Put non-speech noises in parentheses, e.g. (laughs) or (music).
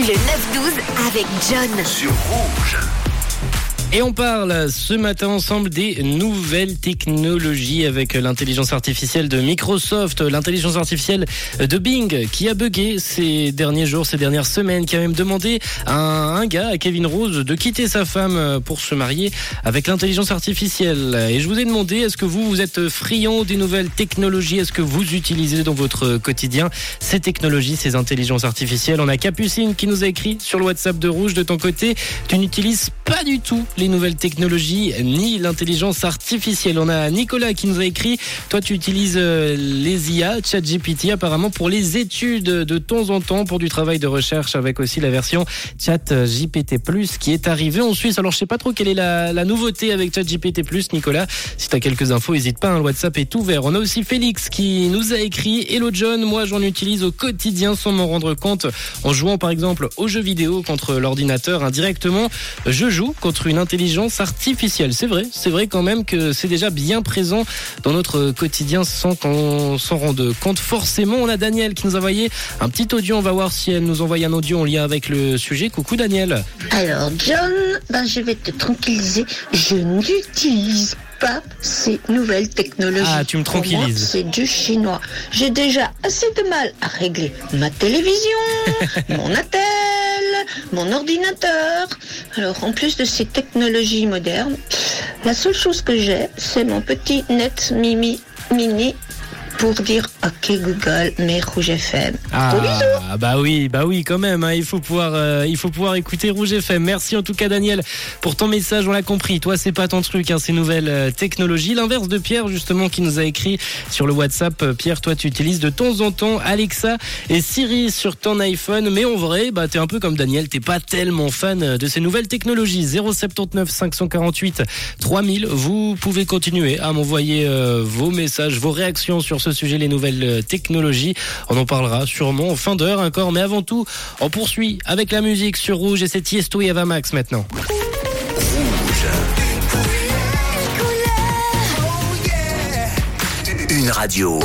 Le 9-12 avec John. Sur Rouge. Et on parle ce matin ensemble des nouvelles technologies avec l'intelligence artificielle de Microsoft, l'intelligence artificielle de Bing qui a bugué ces derniers jours, ces dernières semaines, qui a même demandé à un, gars, à Kevin Rose, de quitter sa femme pour se marier avec l'intelligence artificielle. Et je vous ai demandé, est-ce que vous, vous êtes friand des nouvelles technologies? Est-ce que vous utilisez dans votre quotidien ces technologies, ces intelligences artificielles? On a Capucine qui nous a écrit sur le WhatsApp de Rouge de ton côté, tu n'utilises pas du tout les nouvelles technologies ni l'intelligence artificielle. On a Nicolas qui nous a écrit, toi tu utilises euh, les IA, ChatGPT apparemment pour les études de temps en temps, pour du travail de recherche avec aussi la version ChatGPT qui est arrivée en Suisse. Alors je sais pas trop quelle est la, nouveauté avec ChatGPT Nicolas. Si tu as quelques infos, n'hésite pas, hein, le WhatsApp est ouvert. On a aussi Félix qui nous a écrit, Hello John, moi j'en utilise au quotidien sans m'en rendre compte en jouant par exemple aux jeux vidéo contre l'ordinateur indirectement. Je joue contre une intelligence artificielle. C'est vrai, c'est vrai quand même que c'est déjà bien présent dans notre quotidien sans qu'on s'en rende compte. Forcément, on a Daniel qui nous a envoyé un petit audio. On va voir si elle nous envoie un audio en lien avec le sujet. Coucou Daniel. Alors John, ben, je vais te tranquilliser. Je n'utilise pas ces nouvelles technologies. Ah, tu me tranquillises. C'est du chinois. J'ai déjà assez de mal à régler ma télévision, (laughs) mon attel, mon ordinateur. Alors, en plus de ces technologies modernes, la seule chose que j'ai, c'est mon petit net Mimi Mini pour dire OK Google, mais Rouge FM. Ah, bah oui, bah oui, quand même. Hein, il faut pouvoir, euh, il faut pouvoir écouter Rouge FM. Merci en tout cas Daniel pour ton message. On l'a compris. Toi, c'est pas ton truc, hein, ces nouvelles euh, technologies. L'inverse de Pierre justement qui nous a écrit sur le WhatsApp. Euh, Pierre, toi, tu utilises de temps en temps Alexa et Siri sur ton iPhone, mais en vrai, bah t'es un peu comme Daniel. T'es pas tellement fan de ces nouvelles technologies. 079 548 3000. Vous pouvez continuer à m'envoyer vos messages, vos réactions sur ce sujet, les nouvelles technologies. On en parlera sûrement en fin d'heure encore. Mais avant tout, on poursuit avec la musique sur Rouge et c'est Tiesto et Max maintenant. Une radio.